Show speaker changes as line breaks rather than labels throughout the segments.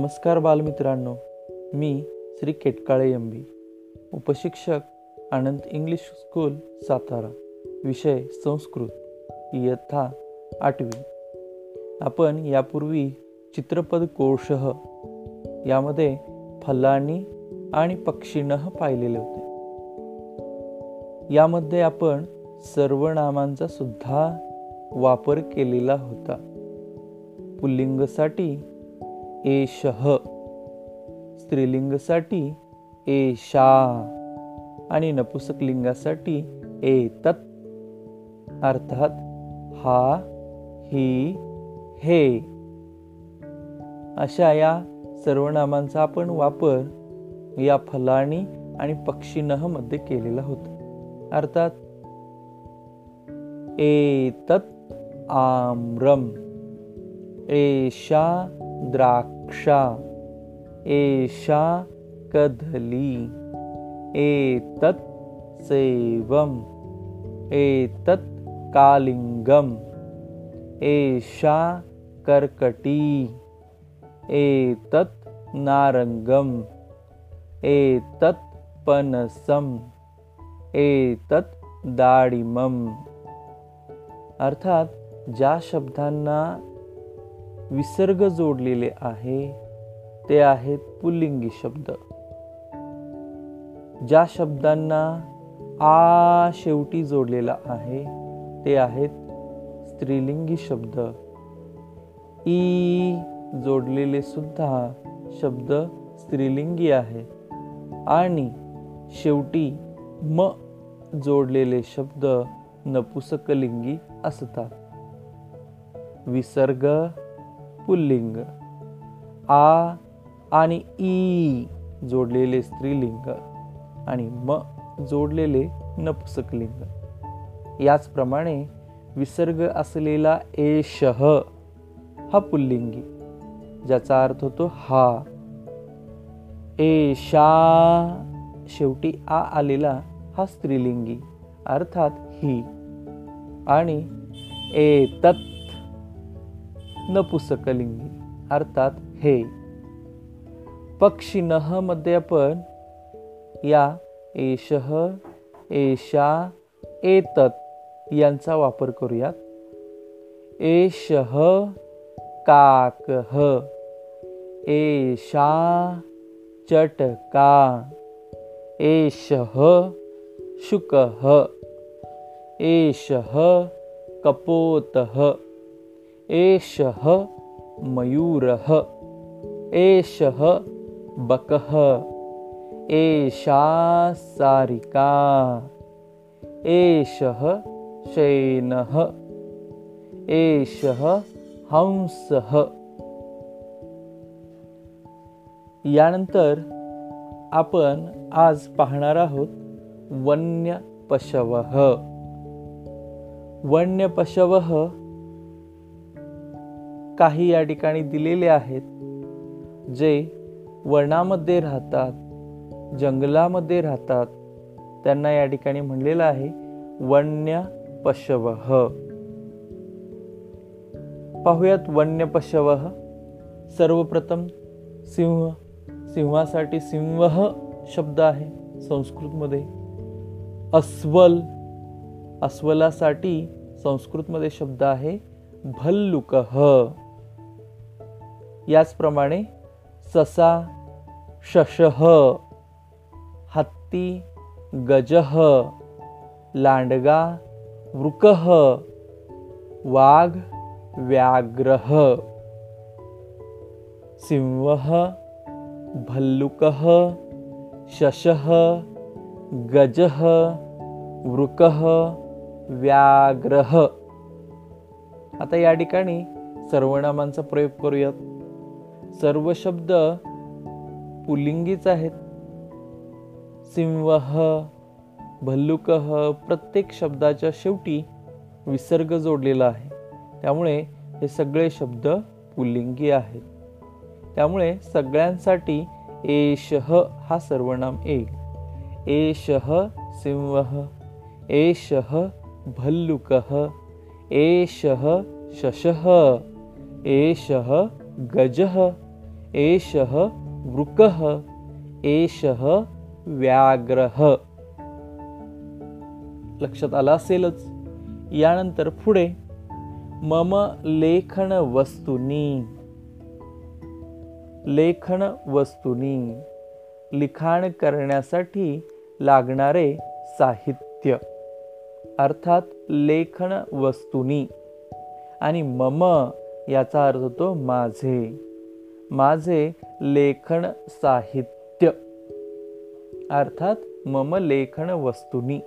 नमस्कार बालमित्रांनो मी श्री केटकाळे एमबी उपशिक्षक आनंद इंग्लिश स्कूल सातारा विषय संस्कृत इयत्ता आठवी. आपण यापूर्वी चित्रपद कोळशह यामध्ये फलानी आणि पक्षीणह पाहिलेले होते. यामध्ये आपण सर्वनामांचा सुद्धा वापर केलेला होता. पुल्लिंगसाठी एषः. स्त्रीलिंगसाठी एषा आणि नपुसकलिंगासाठी एतत. अर्थात हा ही हे. अशा या सर्वनामांचा आपण वापर या फलाणी आणि पक्षीनहमध्ये केलेला होता. अर्थात एतत आम्रम. एषा द्राक्षा, एषा कदली, एतत् सेवम, एतत् कालिंगम एषा कर्कटी, एतत् नारंगम एतत् पनसम, एतत् दाडिमम। अर्थात ज्या शब्दांना विसर्ग जोडलेले आहे ते आहेत पुल्लिंगी शब्द. ज्या शब्दांना आ शेवटी जोडलेला आहे ते आहेत स्त्रीलिंगी शब्द. ई जोडलेले सुद्धा शब्द स्त्रीलिंगी आहेत आणि शेवटी म जोडलेले शब्द नपुसकलिंगी असतात. विसर्ग पुल्लिंग. आ आणि ई जोडलेले स्त्रीलिंग आणि म जोडलेले नपुसकलिंग. याचप्रमाणे विसर्ग असलेला एशह हा पुल्लिंगी ज्याचा अर्थ होतो हा. एशा शेवटी आ आलेला हा स्त्रीलिंगी अर्थात ही. आणि ए तत् नपुसकलिंगी. अर्थात हे. पक्षिणहमध्ये आपण या एशह एशा एतत यांचा वापर करूयात. एशह काकह एशा चटका. एशह शुकः. एशः कपोतः. एषः मयूरः एषः बकः एषा सारिका एषः शयनः एषः हंसः। यानंतर आपण आज पाहणार आहोत वन्य पशवः वन्य पशवः काही या ठिकाणी दिलेले आहेत जे वनामध्ये राहतात जंगलामध्ये राहतात. त्यांना या ठिकाणी म्हणलेलं आहे वन्य पशव पाहुयात वन्य पशव सर्वप्रथम सिंह सिंहासाठी सिंह शब्द आहे संस्कृतमध्ये. अस्वल अस्वलासाठी संस्कृतमध्ये शब्द आहे भल्लुकः. याचप्रमाणे ससा शशः हत्ती गजः लांडगा वृकः वाघ व्याघ्रः सिंहः भल्लुकः शशः गजः वृकः व्याघ्रः. आता या ठिकाणी सर्वनामांचा प्रयोग करूयात. सर्व शब्द पुल्लिंगीच आहेत. सिंह भल्लुकह प्रत्येक शब्दाच्या शेवटी विसर्ग जोडलेला आहे. त्यामुळे हे सगळे शब्द पुल्लिंगी आहेत. त्यामुळे सगळ्यांसाठी एशह हा सर्वनाम एक. एशह सिंह एशह भल्लुकः एशः शशः एशः गजः. एषः वृकः एषः व्याघ्रः. लक्षात आलं असेलच. यानंतर पुढे मम लेखन वस्तुनी लेखन वस्तुनी लिखाण करण्यासाठी लागणारे साहित्य. अर्थात लेखन वस्तुनी आणि मम याचा अर्थ होतो माझे. माझे लेखन साहित्य. अर्थात मम लेखन वस्तुनी.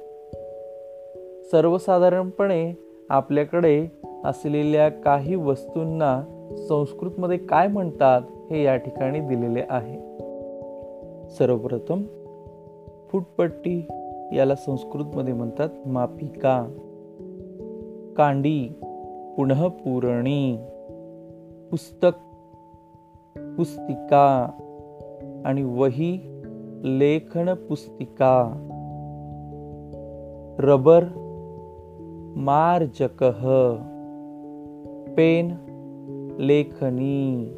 सर्वसाधारणपणे आपल्याकडे असलेल्या काही वस्तूंना संस्कृतमध्ये काय म्हणतात हे या ठिकाणी दिलेले आहे. सर्वप्रथम फुटपट्टी याला संस्कृतमध्ये म्हणतात मापिका. कांडी पुनः पुरणी पुस्तक पुस्तिका आणि वही लेखन पुस्तिका. रबर मार्जकः. पेन लेखनी.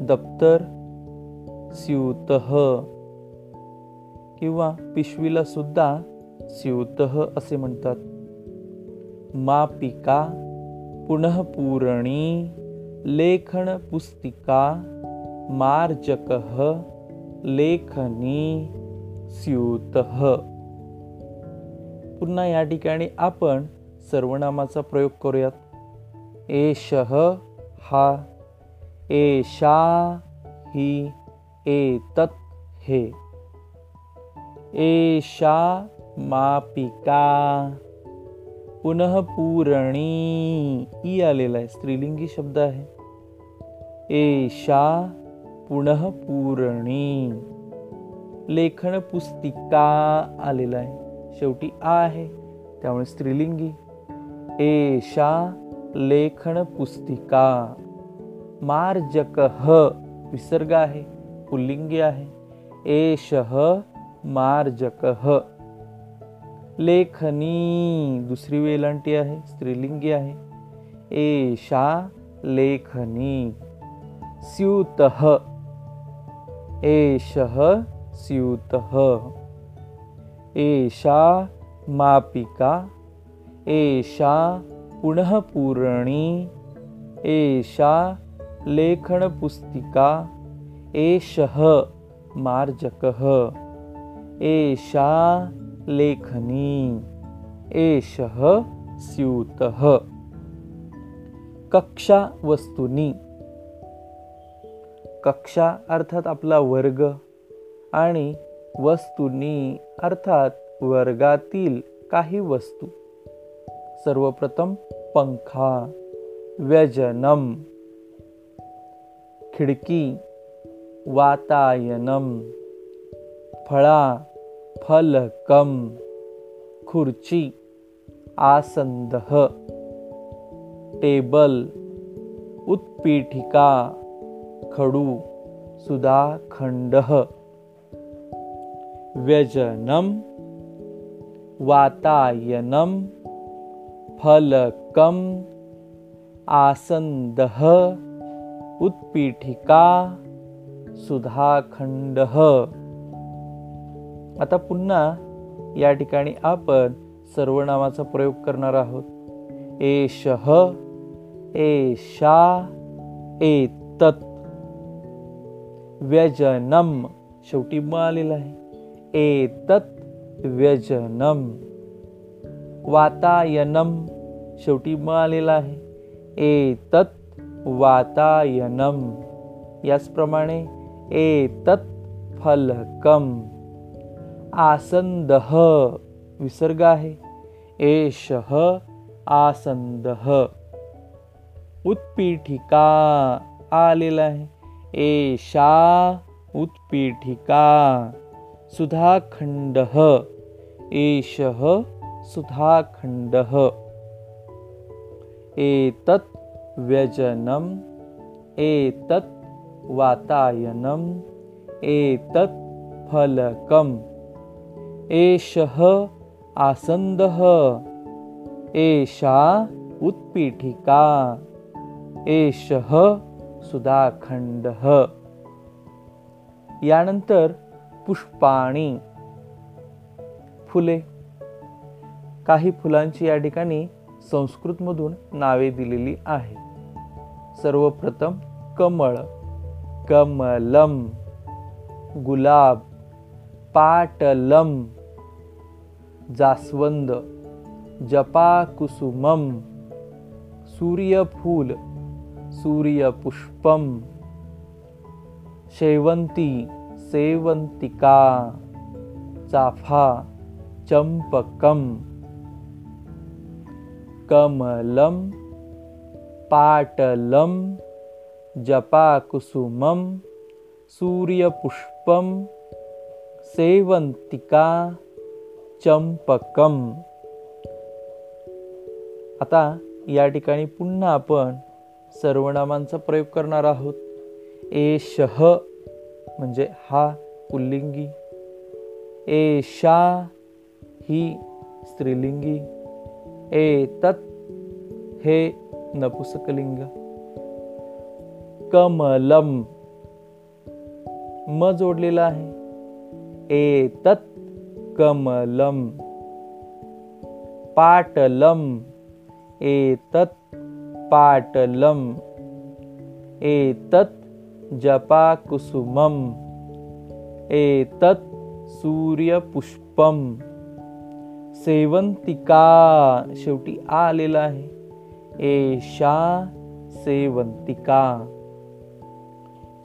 दप्तर स्यूतः. किंवा पिशवीला सुद्धा स्यूतः असे म्हणतात. मापिका पुनः पुरणी लेखन पुस्तिका मार्जकः लेखनी स्यूतः. पुन्हा या ठिकाणी आपण सर्वनामाचा प्रयोग करूयात. एषः हा एषा ही एतत् हे. एषा मापिका पुनः पूरणी ई आलेला आहे. स्त्रीलिंगी शब्द आहे. एषा पुनः पूरणी. लेखन पुस्तिका आलेला आहे. शेवटी आ आहे. त्यामुळे स्त्रीलिंगी. एषा लेखन पुस्तिका. मार्जक विसर्ग आहे. पुल्लिंगी आहे. एषः मार्जक. लेखनी दुसरी वेलांटी आहे. स्त्रीलिंगी आहे. एषा लेखनी. स्यूतः एषः स्यूतः। एषा मापिका। एषा पुनः पूरणी। एषा लेखनपुस्तिका एषः मार्जकः। एषा लेखनी। एषः स्यूतः। कक्षा वस्तुनी। कक्षा अर्थात आपला वर्ग आणि वस्तूंनी अर्थात वर्गातील काही वस्तू. सर्वप्रथम पंखा व्यजनम खिडकी वातायनम फळा फलकम खुर्ची आसंदह टेबल उत्पीठिका खडू सुधाखंडः। व्यजनम वातायनम फलकम आसंदः उत्पीठिका सुधाखंडः। आता पुन्हा या ठिकाणी आपण सर्वनामाचा प्रयोग करणार आहोत. एष एषा एतत्. व्यजनम. शेवटी म आलेलं आहे. एतत् व्यजनम. वातायनम. शेवटी म आलेला आहे. एतत् वातायनम. याचप्रमाणे एतत् फलकम. आसंदः विसर्ग आहे. एषः आसंदः उत्पीठिका आलेला आहे. एषा उत्पीठिका सुधाखण्डः। एषः सुधाखण्डः। एतत् व्यजनम् एतत् वातायनम् एतत् फलकम्। एषः आसन्दः एषा उत्पीठिका। एषः सुधाखंडः. यानंतर पुष्पाणी. फुले. काही फुलांची या ठिकाणी संस्कृतमधून नावे दिलेली आहे सर्वप्रथम कमळ कमलम गुलाब पाटलम जास्वंद जपाकुसुमम सूर्यफूल सूर्यपुष्पम शेवंती सेवंतिका चाफा चंपकम कमलम पाटलम जपाकुसुमम सूर्यपुष्पम सेवंतिका चंपकम आता या ठिकाणी पुन्हा आपण सर्वनामांचा प्रयोग करणार आहोत. एशह म्हणजे हा पुल्लिंगी. एशा ही स्त्रीलिंगी. एतत् हे नपुसकलिंग. कमलम म जोडलेला आहे. एतत् कमलम. पाटलम एतत् पाटलम एतत् जपाकुसुमम एतत् सूर्यपुष्पम सेवंतिका, शेवटी आलेला आहे एशा सेवंतिका।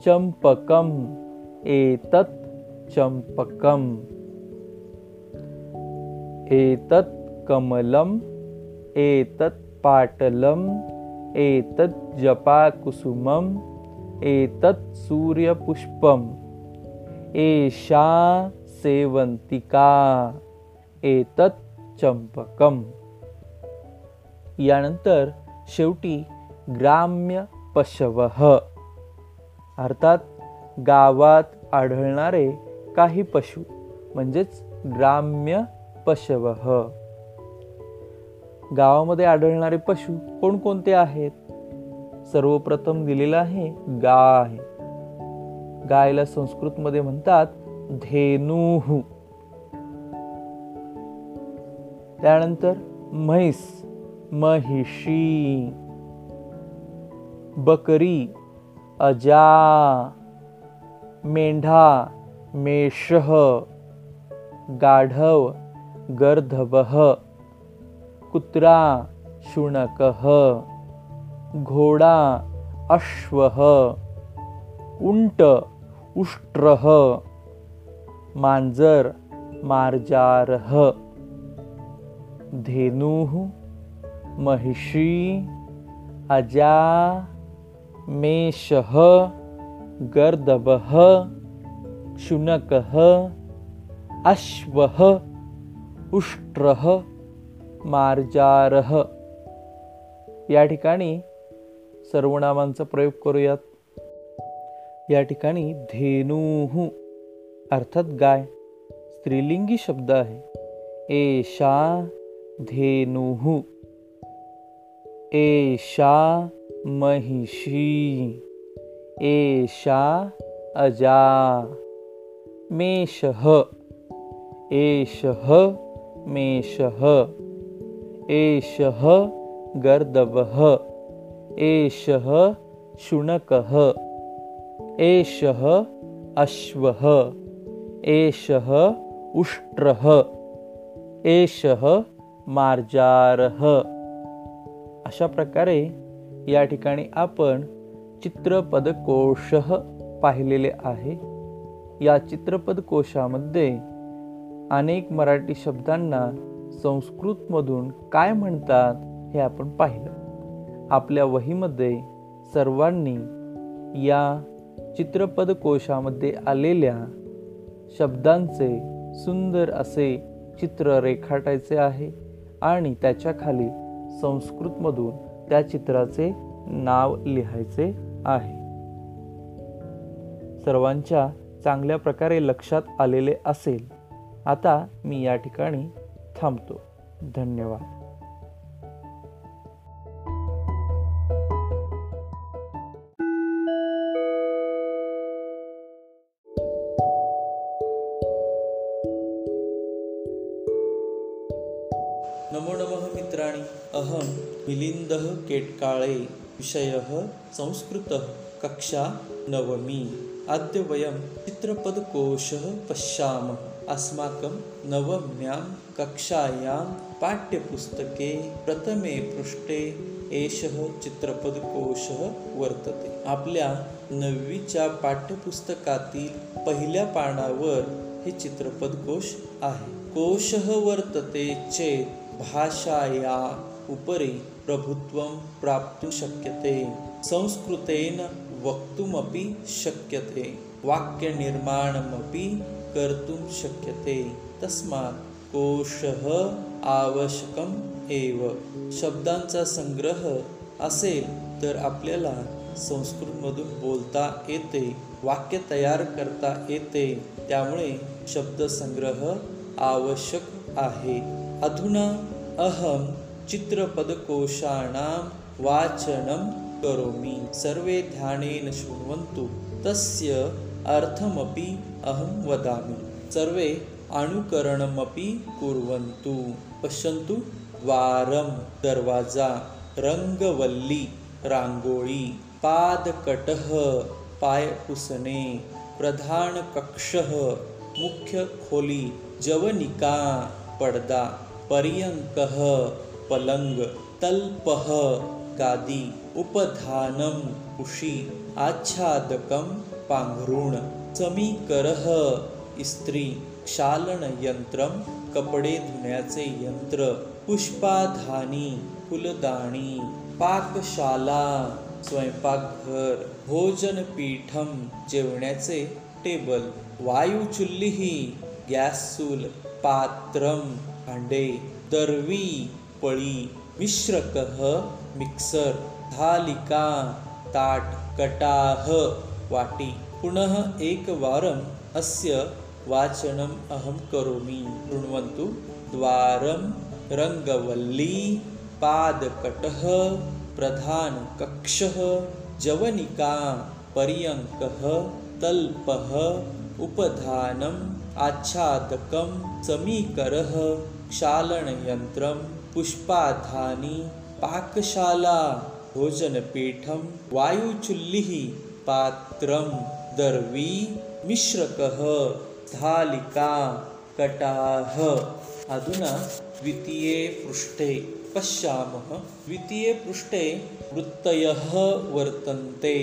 चंपकम एतत् चंपकम। एतत् कमलम एतत् पाटलम एतत् जपाकुसुमम् एतत् सूर्यपुष्पम्। एषा सेवंतिका एतत् चंपकम यानंतर शेवटी ग्राम्य पशव। अर्थात गावात आढळणारे काही पशु म्हणजेच ग्राम्य पशव। गावामध्ये आढळणारे पशु कोणकोणते आहेत? सर्वप्रथम दिलेलं आहे गाय गायला संस्कृतमध्ये म्हणतात धेनू त्यानंतर म्हैस महिषी बकरी अजा मेंढा मेषह गाढव गर्धवः. कुत्रा शुनकः घोडा अश्वः उंट उष्ट्रः मांजर मार्जारः धेनुः महिषी अजा मेषः गर्दभः शुनकः अश्वः उष्ट्रः। मार्जारः. या ठिकाणी सर्वनामांचा प्रयोग करूयात. या ठिकाणी धेनूहू अर्थात गाय स्त्रीलिंगी शब्द आहे. एशा धेनुहू एशा महिषी. एशा अजा. मेषः. एषः मेषः. एषः गर्दवः एषः शुनकः एषः अश्वः एषः उष्ट्रः एषः मार्जारः. अशा प्रकारे या ठिकाणी आपण चित्रपदकोश पाहिलेले आहे. या चित्रपदकोशामध्ये अनेक मराठी शब्दांना संस्कृतमधून काय म्हणतात हे आपण पाहिलं. आपल्या वहीमध्ये सर्वांनी या चित्रपदकोशामध्ये आलेल्या शब्दांचे सुंदर असे चित्र रेखाटायचे आहे आणि त्याच्याखाली संस्कृतमधून त्या चित्राचे नाव लिहायचे आहे. सर्वांच्या चांगल्या प्रकारे लक्षात आलेले असेल. आता मी या ठिकाणी थांबतो. धन्यवाद. नमो नमः मित्राणि. अहं मिलिन्दः केट्काळे विषयः संस्कृतः कक्षा नवमी. अद्य वयं चित्रपदकोशः पश्यामः. अस्माकं नवम्यां कक्षायां पाठ्यपुस्तके प्रथमे पृष्ठे एषः चित्रपदकोशः वर्तते. आपल्या नववीच्या पाठ्यपुस्तकातील पहिल्या पानावर हे चित्रपदकोश आहे. कोशः वर्तते चेत् भाषाया उपरि प्रभुत्वं प्राप्तुं शक्यते. संस्कृतेन वक्तुमपि शक्यते. वाक्यनिर्माणमपि कर्तुं शक्यते. तस्मात् कोशः आवश्यकम् एव. शब्दांचा संग्रह असेल तर आपल्याला संस्कृतमधून बोलता येते वाक्य तयार करता येते. त्यामुळे शब्दसंग्रह आवश्यक आहे. अधुना अहं चित्रपदकोशाणां वाचनं करोमि. सर्वे ध्यानेन शृण्वन्तु. तस्य अर्थमपि अहं वदामि। सर्वे अनुकरणमपि कुर्वन्तु। पश्यन्तु। द्वारं दरवाजा रङ्गवल्ली राङ्गोळी पादकटः पायपुसने प्रधानकक्षः मुख्यखोली जवनिका पडदा पर्यङ्कः पलंग तल्पः गादी उपधानं उशी आच्छादकं पांघरुण करह इस्त्री क्षालनयंत्रम कपडे धुण्याचे यंत्र पुष्पाधानी फुलदाणी पाकशाला स्वयंपाकघर भोजनपीठम जेवण्याचे टेबल वायुचुल्लीही गॅस चूल पात्रम भांडे दरवी पळी मिश्रकः मिक्सर धालिका ताट कटाह. वाटी। पुनः एकवारम् अस्य वाचनम् अहं करोमि। शृण्वन्तु। द्वारं रङ्गवल्ली पादकटः प्रधानकक्षः जवनिका पर्यङ्कः तल्पः उपधानम् आच्छादकं समीकरः क्षालनयन्त्रं पुष्पाधानी पाकशाला भोजनपीठं वायुचुल्लिः पात्रं दर्वी मिश्रकः स्थालिका कटाः। अधुना द्वितीये पृष्ठे पश्यामः। द्वितीये पृष्ठे वृत्तयः वर्तन्ते।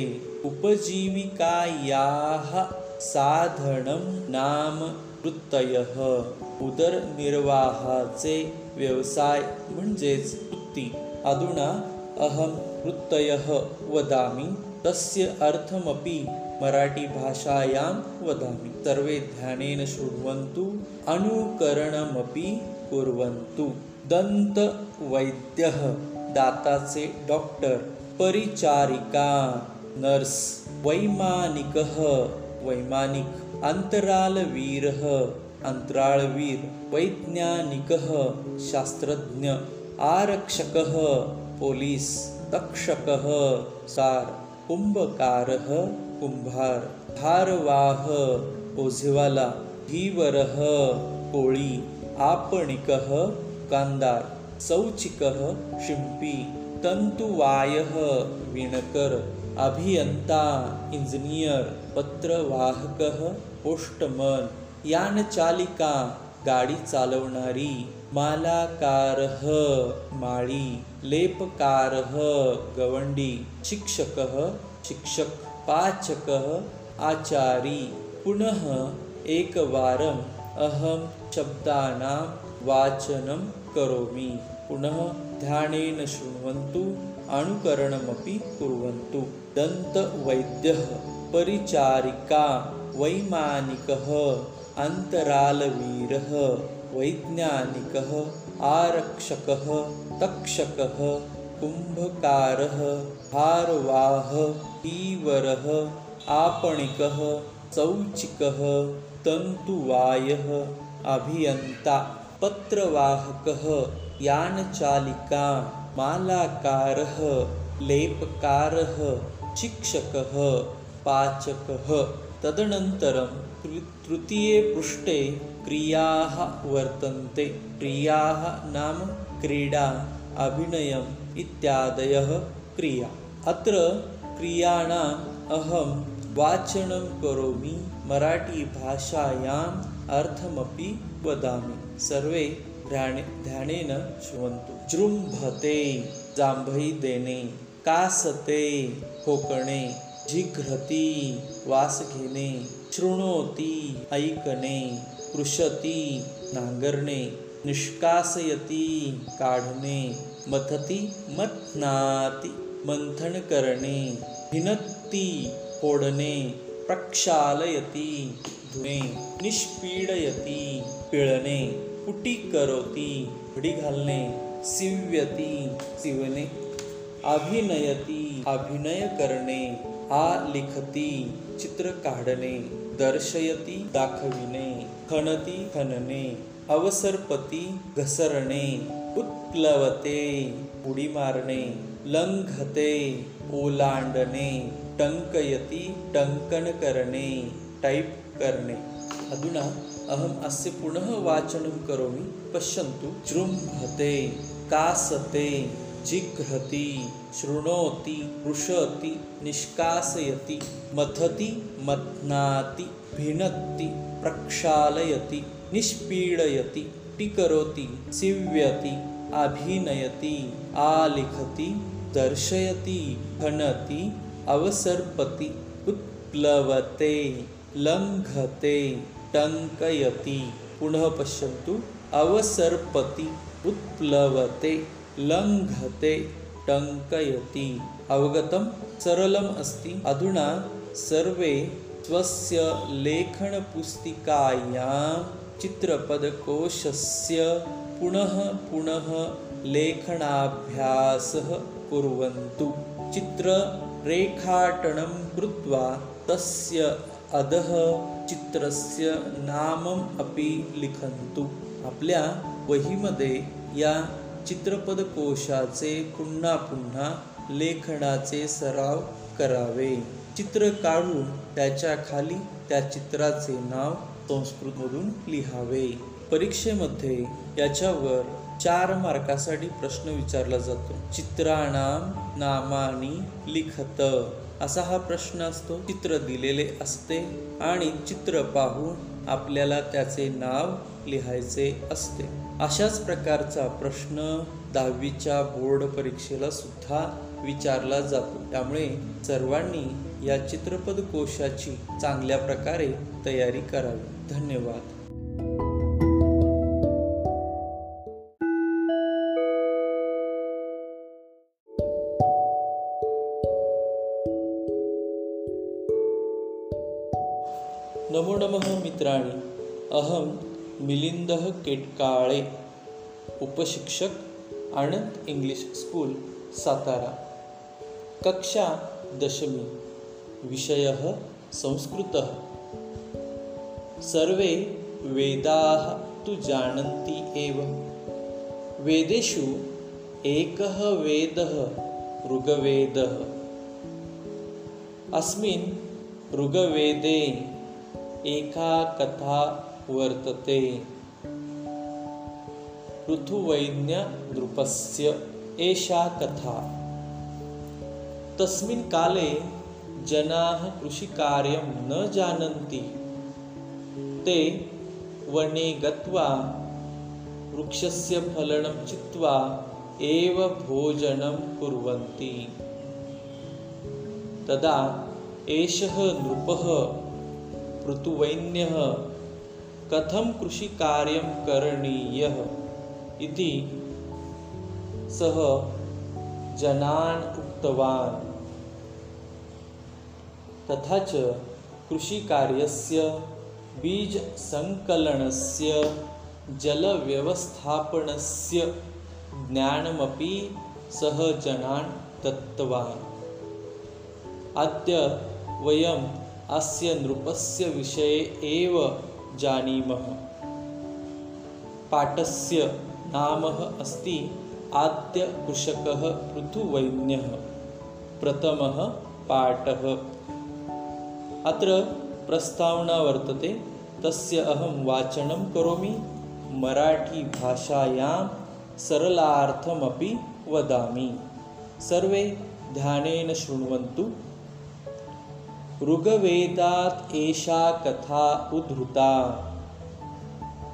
उपजीविकायाः साधनं नाम वृत्तयः। उदरनिर्वाहाचे व्यवसाय म्हणजेच वृत्ती। अधुना अहं वृत्तयः वदामि तस्य अर्थमपि मराठीभाषायां वदामि। सर्वे ध्यानेन शृण्वन्तु अनुकरणमपि कुर्वन्तु। दन्तवैद्यः दाताचे डॉक्टर परिचारिका नर्स वैमानिकः वैमानिक अंतरालवीरः अंतराळवीर वैज्ञानिकः शास्त्रज्ञ आरक्षकः पोलीस तक्षकः सार। कुंभकारः कुंभार भारवाह ओझेवाला धीवरः कोळी आपणिकः कांदार सौचिकः शिंपी तंतुवायः विणकर अभियंता इंजिनियर पत्रवाहकः पोष्टमन यानचालिका गाडी चालवणारी मालाकारः माळी लेपकारः गवंडी शिक्षकः शिक्षक पाचकः आचारी। पुनः एकवारं अहं शब्दानां वाचनं करोमि। पुनः ध्यानेन शृण्वन्तु अनुकरणमपि कुर्वन्तु। दन्तवैद्यः परिचारिका वैमानिकः अन्तरालवीरः वैज्ञानिकः आरक्षकः तक्षकः कुम्भकारः भारवाह ईवरः आपणिकः चौचिकः तन्तुवायः अभियन्ता पत्रवाहकः यानचालिका मालाकारः लेपकारः शिक्षकः पाचकः। तदनन्तरं तृतीये पृष्ठे क्रियाः वर्तन्ते। क्रियाः नाम क्रीडा अभिनयम् इत्यादयः क्रिया। अत्र क्रियाणाम् अहं वाचनं करोमि मराठीभाषायाम् अर्थमपि वदामि। सर्वे ध्याने ध्यानेन शृण्वन्तु जृम्भते जांभई देणे कासते होकणे जिघ्रती वास घेणे शृणोती ऐकणे कृशती नांगरणे, निष्कासयती काढणे मथती मथनाती मंथन करणे भिनत्ती फोडणे प्रक्षालयती धुणे निष्पीडयती पिळणे पुटी करोती घडी घालणे सिव्यती सिवणे अभिनयती अभिनय करणे आलिखती चित्र काढणे दर्शयती दाखविणे खणती खणणे अवसरपती घसरणे उत्प्लवते उडी मारणे लंघते ओलांडणे टङ्कयति टङ्कन करणे टैप् करणे. अधुना अहम् अस्य पुनः वाचनं करोमि पश्यन्तु जृम्भते कासते जिघ्रति शृणोति पृशति निष्कासयति मथति मथ्नाति भिनत्ति प्रक्षालयति निष्पीडयति टिकरोति सीव्यति अभिनयति आलिखति दर्शयति खनति अवसर्पति उत्प्लवते लङ्घते टङ्कयति पुनः पश्यन्तु अवसर्पति उत्प्लवते। लङ्घते टङ्कयति अवगतं सरलम् अस्ति। अधुना सर्वे स्वस्य लेखनपुस्तिकायां चित्रपदकोशस्य पुनः पुनः लेखनाभ्यासः कुर्वन्तु। चित्ररेखाटनं कृत्वा तस्य अधः चित्रस्य नामम् अपि लिखन्तु। आपल्या वहीमध्ये या चित्रपदकोशाचे पुन्हा पुन्हा लेखनाचे सराव करावे. चित्र काढून त्याच्याखाली त्या चित्राचे नाव संस्कृतमधून लिहावे. परीक्षेमध्ये याच्यावर चार मार्कासाठी प्रश्न विचारला जातो. चित्राणाम नामानी लिखत. असा हा प्रश्न असतो. चित्र दिलेले असते आणि चित्र पाहून आपल्याला त्याचे नाव लिहायचे असते. अशाच प्रकारचा प्रश्न दहावीच्या बोर्ड परीक्षेला सुद्धा विचारला जातो. त्यामुळे सर्वांनी या चित्रपद कोशाची चांगल्या प्रकारे तयारी करावी. धन्यवाद. नमो नमः मित्राणि अहं मिलिन्दः केट्काळे उपशिक्षक आनंद इंग्लिश स्कूल सातारा. कक्षा दशमी. विषयः संस्कृतः. सर्वे वेदाः तु जानन्ति एव. वेदेषु एकः वेदः ऋग्वेदः. अस्मिन् ऋग्वेदे एका कथा वर्तते. ऋतुवैन्यनृपस्य एषा कथा. तस्मिन् काले जनाः कृषिकार्यं न जानन्ति. ते वने गत्वा वृक्षस्य फलनं चित्वा एव भोजनं कुर्वन्ति. तदा एषः नृपः ऋतुवैन्यः कथं कृषिकार्यं करणीयः इति सः जनान् उक्तवान्। तथा च कृषिकार्यस्य बीजसङ्कलनस्य जलव्यवस्थापनस्य ज्ञानमपि सः जनान् दत्तवान्। अद्य वयम् अस्य नृपस्य विषये एव जानीमः। पाठस्य नाम अस्ति आद्यकृषकः पृथुवैज्ञः प्रथमः पाठः। अत्र प्रस्तावना वर्तते तस्य अहं वाचनं करोमि मराठीभाषायां सरलार्थमपि वदामि। सर्वे ध्यानेन शृण्वन्तु। ऋग्वेदात् एषा कथा उद्धृता।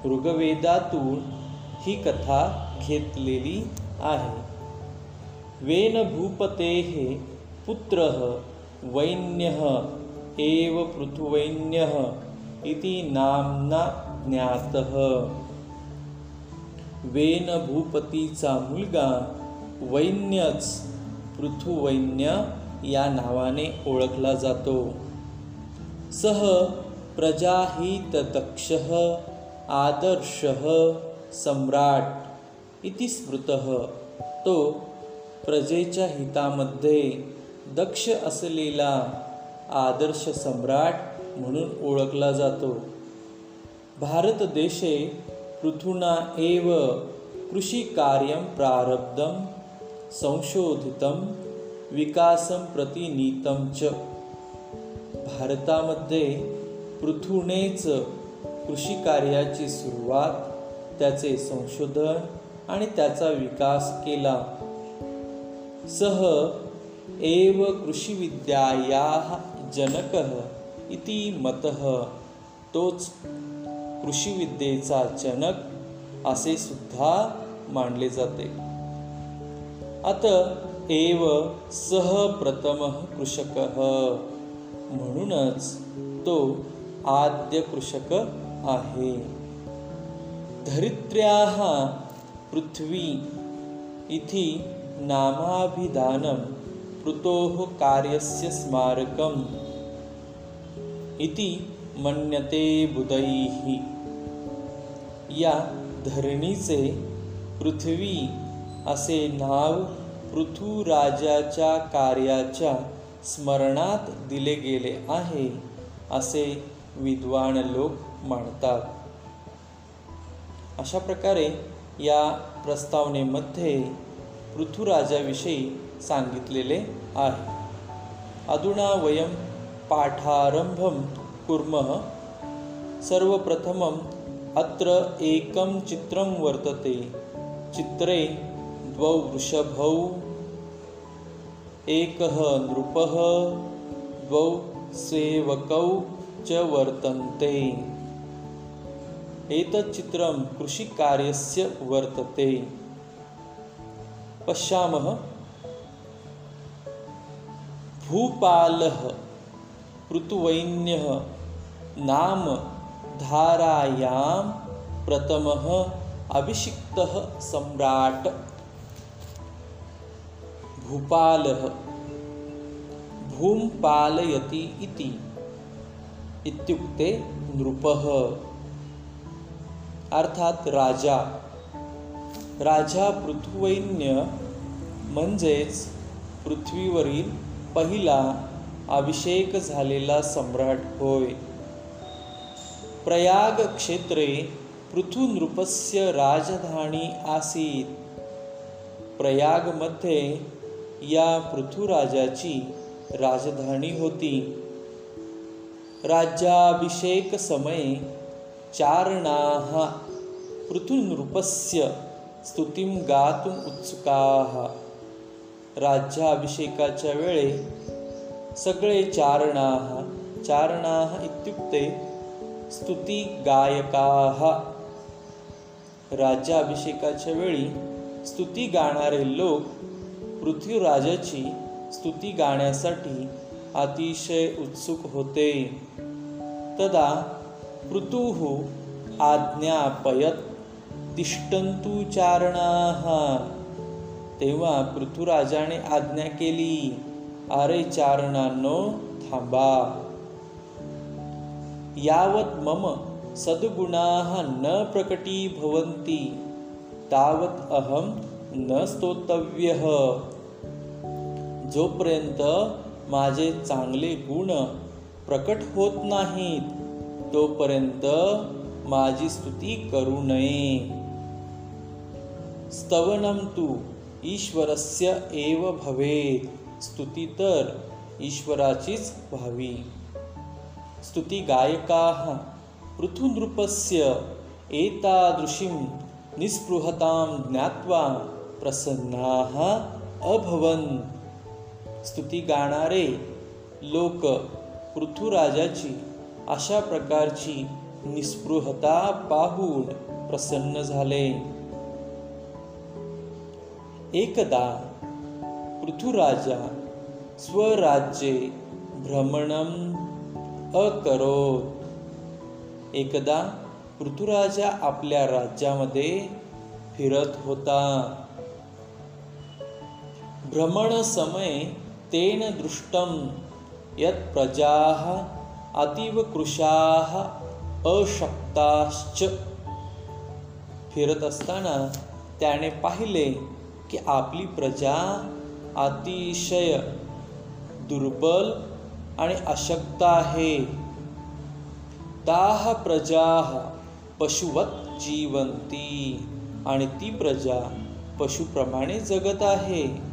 ऋग्वेदातून ही कथा घेतलेली आहे। वेन भूपतेः पुत्रः वैन्यः एव पृथुवैन्यः इति नाम्ना ज्ञातः। वेन भूपतीचा मुलगा वैन्यच पृथुवैन्य या नावाने ओळखला जातो. सह प्रजाहितदक्षः आदर्शः सम्राट इति स्मृतः. तो प्रजेच्या हितामध्ये दक्ष असलेला आदर्श सम्राट म्हणून ओळखला जातो. भारत देशे पृथुना एव कृषिकार्यं प्रारब्धं संशोधितं विकासं प्रतिनीतं च। भारतामध्ये पृथुनेच कृषिकार्याची सुरुवात त्याचे संशोधन आणि त्याचा विकास केला. सह एव कृषिविद्यायाः जनकः इति मतः। तोच कृषीविद्येचा जनक असे सुद्धा मानले जाते. अत एव सह प्रथमः कृषकः. म्हणूनच तो आद्य कृषक आहे. धरित्र्याः पृथ्वी इति नामाभिधानं पृतोः कार्यस्य स्मारकम् इति मन्यते बुधैः. या धरणीचे पृथ्वी असे नाव पृथ्वीराजाच्या कार्याच्या स्मरणात दिले गेले आहे असे विद्वान लोक मानतात. अशा प्रकारे या प्रस्तावनेमध्ये पृथ्वीराजाविषयी सांगितलेले आहे. अधुना वयं पाठारंभं कुर्मः सर्वप्रथमम् अत्र एकं चित्रं वर्तते चित्रे द्वौ वृषभौ एकः नृपः द्वौ सेवकौ च वर्तन्ते। एतत् चित्रं कृषिकार्यस्य वर्तते। पश्यामः। भूपालः पृथुवैन्यः नाम धारायां प्रथमः अभिषिक्तः सम्राट् भूपालः। भूं पालयति इति। इत्युक्ते नृपः। अर्थात राजा। राजा पृथुवैन्य म्हणजेच पृथ्वीवरील पहिला अभिषेक झालेला सम्राट होय। प्रयाग क्षेत्रे पृथुनृपस्य राजधानी आसीत। प्रयागमध्ये या पृथुराजाची राजधानी होती. राज्याभिषेक समये चारणाः पृथुनृपस्य स्तुतिं गातुम् उत्सुकाः. राज्याभिषेकाच्या वेळे सगळे चारणाः चारणाः इत्युक्ते स्तुतिगायकाः राज्याभिषेकाच्या वेळी स्तुती गाणारे लोक पृथ्वीराजाची स्तुती गाण्यासाठी अतिशय उत्सुक होते. तदा पृथुः आज्ञापयत तिष्ठन्तु चारणाः. तेव्हा पृथ्वीराजाने आज्ञा केली अरे चारणांनो थांबा. यावत मम सद्गुणाः न प्रकटीभवन्ति तावत अहम न स्तोतव्यः जोपर्यंत माझे चांगले गुण प्रकट होत नाहीत तोपर्यंत माझी स्तुती करू नये। स्तवनम तू ईश्वरस्य एव भवेत। स्तुती तर ईश्वराचीच व्हावी। स्तुती गायका पृथुनृपस्य एतादृशीं निस्पृहतां ज्ञात्वा प्रसन्नाः अभवन. स्तुती गाणारे लोक पृथ्वीराजाची अशा प्रकारची निस्पृहता पाहून प्रसन्न झाले. एकदा पृथ्वीराजा स्वराज्ये भ्रमणम अकरोत. एकदा पृथ्वीराजा आपल्या राज्यामध्ये फिरत होता. भ्रमणसमये तेन दृष्टं यत् प्रजाः अतीव कृशाः अशक्ताश्च। फिरत असताना त्याने पाहिले की आपली प्रजा अतिशय दुर्बल आणि अशक्त आहे. ताः प्रजा पशुवत जीवंती आणि ती प्रजा पशुप्रमाणे जगत आहे.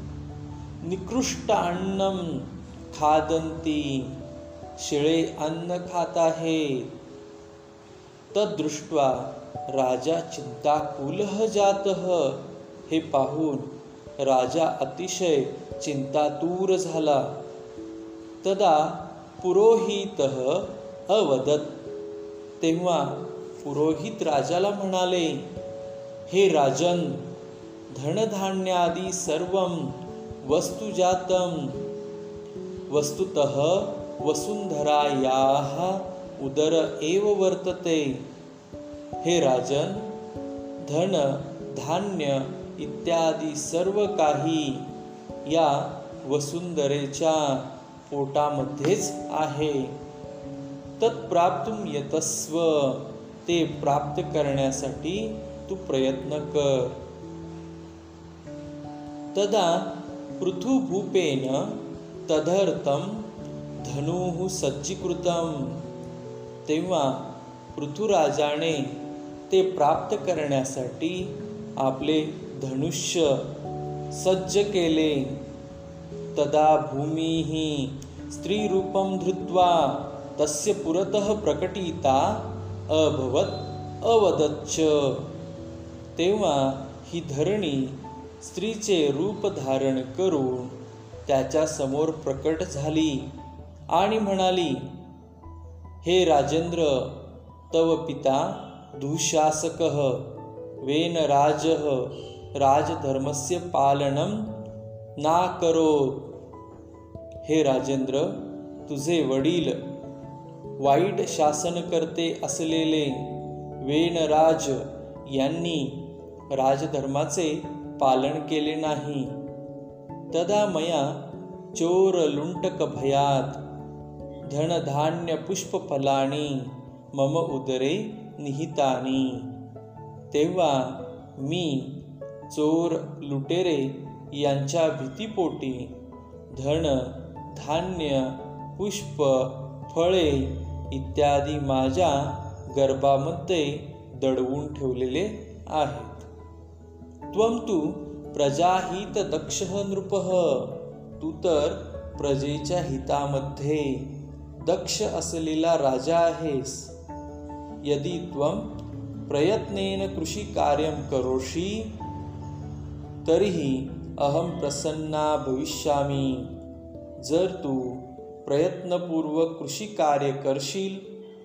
निकृष्ट अन्नम खादंती शिळे अन्न खात आहे तदृष्ट्वा राजा चिंताकुलः जातः। हे पाहून राजा अतिशय चिंतातूर झाला। तदा पुरोहित अवदत। तेव्हा पुरोहित राजाला म्हणाले हे राजन धनधान्यादी सर्व वस्तुजातं वस्तुतः वसुंधरायाः उदर एव वर्तते। हे राजन धन धान्य इत्यादी सर्व काही या वसुंधरेच्या पोटामध्येच आहे। तत्प्राप्त यतस्व ते प्राप्त करण्यासाठी तू प्रयत्न कर। तदा पृथुभूपेन तदर्थं धनुः सज्जीकृतं. तेव्हा पृथुराजाने ते प्राप्त करण्यासाठी आपले धनुष्य सज्ज केले. तदा भूमिः स्त्रीरूपं धृत्वा तस्य पुरतः प्रकटिता अभवत अवदच्च. तेव्हा ही धरणी स्त्रीचे रूप धारण करून त्याच्यासमोर प्रकट झाली आणि म्हणाली हे राजेंद्र तव पिता दुशासक वेन राज राजधर्मस्य पालनं ना करो हे राजेंद्र तुझे वडील वाईट शासन करते असलेले वेनराज यांनी राजधर्माचे पालन केले नाही. तदा मया चोर लुंटक भयात धनधान्य पुष्पफलानी मम उदरे निहितानी. तेव्हा मी चोर लुटेरे यांच्या भीतीपोटी धन धान्य पुष्प फळे इत्यादी माझ्या गर्भामध्ये दडवून ठेवलेले आहे. त्वम तू प्रजाहित दक्ष नृप तू तर प्रजेच्या हितामध्ये दक्ष असलेला राजा आहेस। यदि त्वम प्रयत्नेन कृषी कार्यम करोषी तरीही अहम प्रसन्ना भविष्यामी। जर तू प्रयत्नपूर्वक कृषी कार्य करशील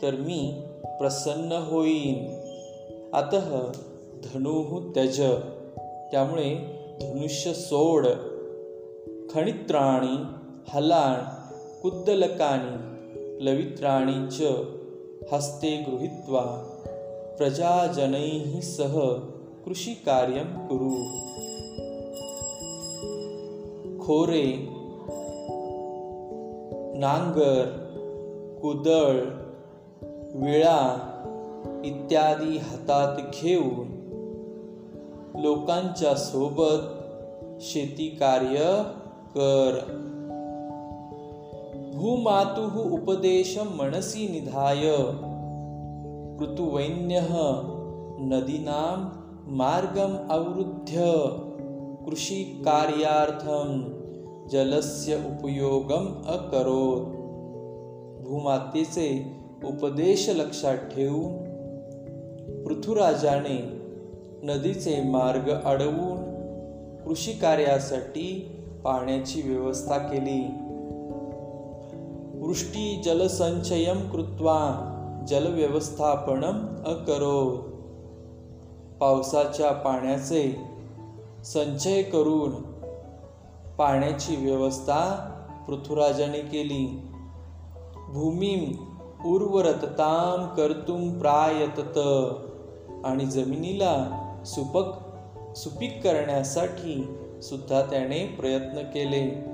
तर मी प्रसन्न होईन। अतः धनुः त्यज। त्यामुळे धनुष्य सोड खणित्राणी हलाण कुद्दलकानी लवित्राणी च हस्ते गृहीत्वा प्रजाजनैः सह कृषिकार्यं कुरु। खोरे नांगर कुदळ विळा इत्यादी हातात घेऊन लोकांच्या सोबत शेती कार्य कर. भूमातुः उपदेशं मनसि निधाय. ऋतुवैन्यः नदीनां मार्गम् अवरुद्ध्य. कृषिकार्यार्थं जलस्य उपयोगम अकरोत. भूमातेचे उपदेश लक्षात ठेवून पृथुराजाने नदीचे मार्ग अडवून कृषी कार्यासाठी पाण्याची व्यवस्था केली. वृष्टी जलसंचयम कृत्वा जलव्यवस्थापन अकरो पावसाच्या पाण्याचे संचय करून पाण्याची व्यवस्था पृथ्वीराजाने केली. भूमी उर्वरतताम कर्तुम प्रायतत आणि जमिनीला सुपक सुपीक करण्यासाठी सुद्धा त्याने प्रयत्न केले.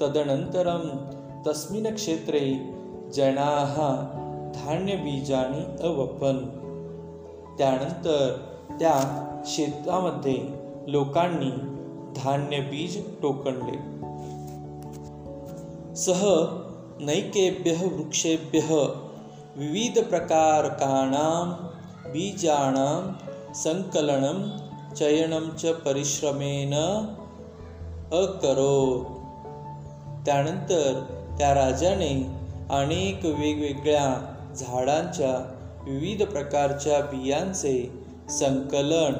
तदनंतरम तस्मिन क्षेत्रे जनाः धान्य बीजानी अवपन. त्यानंतर त्या शेतामध्ये लोकांनी धान्य बीज टोकणले. सह नैकेभ्य वृक्षेभ्य विविध प्रकारकाणां बीजाणां संकलनं चयनं च परिश्रमेन अकरोत. त्यानंतर त्या राजाने अनेक वेगवेगळ्या झाडांच्या विविध प्रकारच्या बियांचे संकलन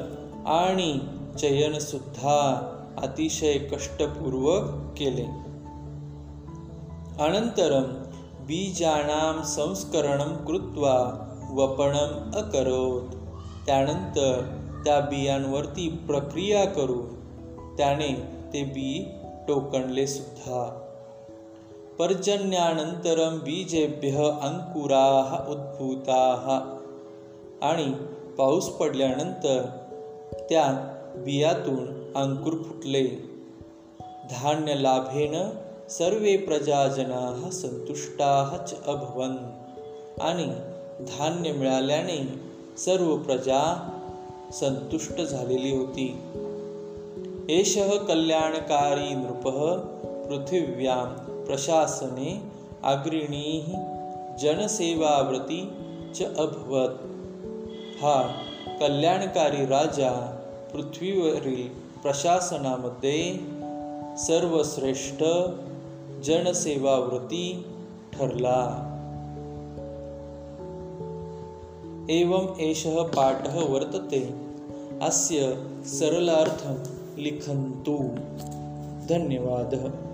आणि चयनसुद्धा अतिशय कष्टपूर्वक केले. अनंतरम बीजानां संस्करणं कृत्वा वपणम अकरोत. त्यानंतर त्या बियांवरती प्रक्रिया करून त्याने ते बी टोकणले सुद्धा. पर्जन्यानंतरम बीजेभ्य अंकुराः उद्भूताः. आणि पाऊस पडल्यानंतर त्या बियातून अंकुर फुटले. धान्य लाभेन सर्वे प्रजाजनाः संतुष्टाः च अभवन. आणि धान्य मिळाल्याने सर्व प्रजा संतुष्ट झालेली होती. एष कल्याणकारी नृप पृथिव्यां प्रशासने अग्रिणी जनसेवाव्रती च अभवत. हा कल्याणकारी राजा पृथ्वीवरील प्रशासनामध्ये सर्वश्रेष्ठ जनसेवाव्रती ठरला. एवं एषः पाठः वर्तते। अस्य सरलार्थं लिखन्तु। धन्यवादः